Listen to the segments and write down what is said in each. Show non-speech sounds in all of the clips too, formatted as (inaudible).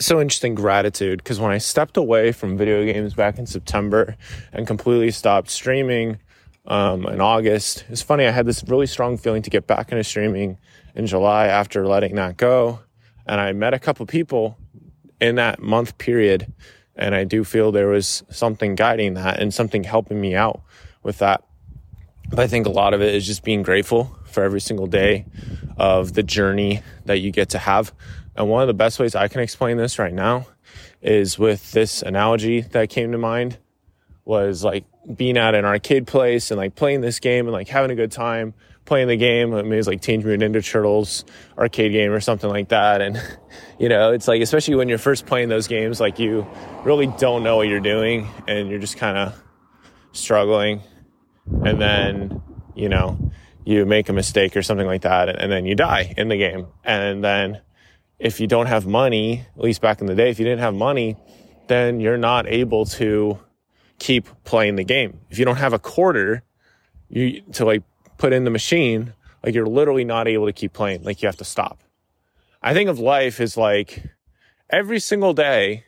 so interesting gratitude because when I stepped away from video games back in September and completely stopped streaming um, in August, it's funny. I had this really strong feeling to get back into streaming in July after letting that go, and I met a couple people in that month period, and I do feel there was something guiding that and something helping me out with that. But I think a lot of it is just being grateful for every single day of the journey that you get to have and one of the best ways I can explain this right now is with this analogy that came to mind was like being at an arcade place and like playing this game and like having a good time playing the game. I mean, it was like Teenage Mutant Ninja Turtles arcade game or something like that. And, (laughs) you know, it's like, especially when you're first playing those games, like you really don't know what you're doing and you're just kind of struggling. And then, you know, you make a mistake or something like that and then you die in the game. And then if you don't have money, at least back in the day, if you didn't have money, then you're not able to keep playing the game. If you don't have a quarter you to like put in the machine, like you're literally not able to keep playing. Like you have to stop. I think of life as like every single day,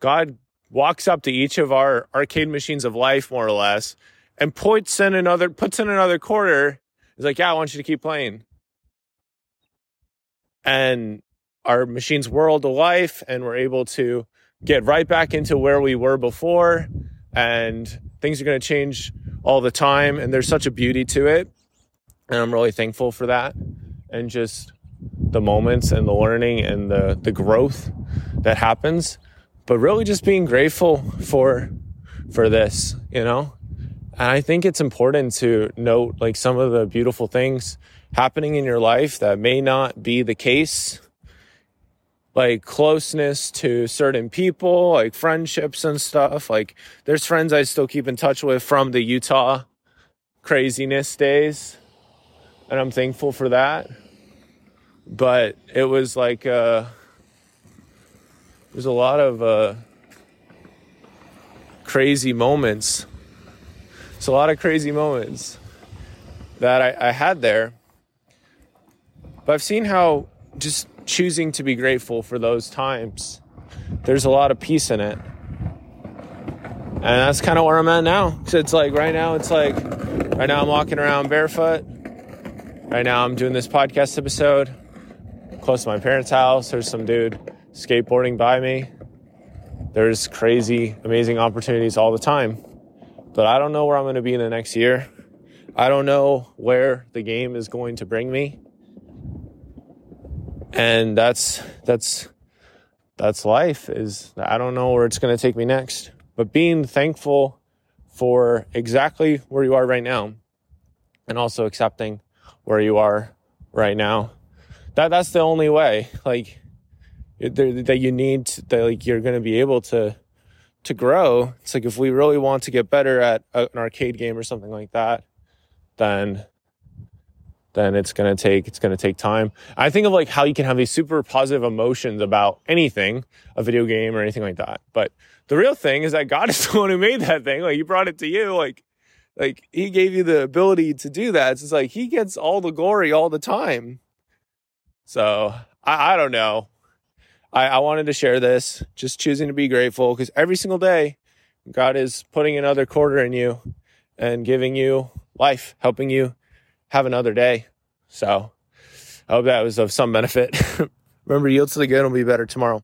God walks up to each of our arcade machines of life, more or less, and puts in another puts in another quarter. He's like, "Yeah, I want you to keep playing." And our machines whirl to life and we're able to get right back into where we were before and things are going to change all the time and there's such a beauty to it and i'm really thankful for that and just the moments and the learning and the the growth that happens but really just being grateful for for this you know and i think it's important to note like some of the beautiful things happening in your life that may not be the case like closeness to certain people, like friendships and stuff. Like there's friends I still keep in touch with from the Utah craziness days. And I'm thankful for that. But it was like uh there's a lot of uh crazy moments. It's a lot of crazy moments that I, I had there. But I've seen how just choosing to be grateful for those times. There's a lot of peace in it. And that's kind of where I'm at now. So it's like right now, it's like right now I'm walking around barefoot. Right now I'm doing this podcast episode close to my parents' house. There's some dude skateboarding by me. There's crazy, amazing opportunities all the time. But I don't know where I'm going to be in the next year. I don't know where the game is going to bring me. And that's that's that's life is i don't know where it's going to take me next. But being thankful for exactly where you are right now and also accepting where you are right now. That that's the only way like that you need to, that like you're going to be able to to grow it's like if we really want to get better at uh, an arcade game or something like that then then it's going to take it's going to take time. I think of like how you can have these super positive emotions about anything a video game or anything like that. But the real thing is that god (laughs) is the one who made that thing. Like he brought it to you. Like like he gave you the ability to do that. It's just like he gets all the glory all the time. So i, I don't know I, I wanted to share this just choosing to be grateful because every single day god is putting another quarter in you and giving you life helping you have another day. So I hope that was of some benefit. (laughs) Remember, yield to the good will be better tomorrow.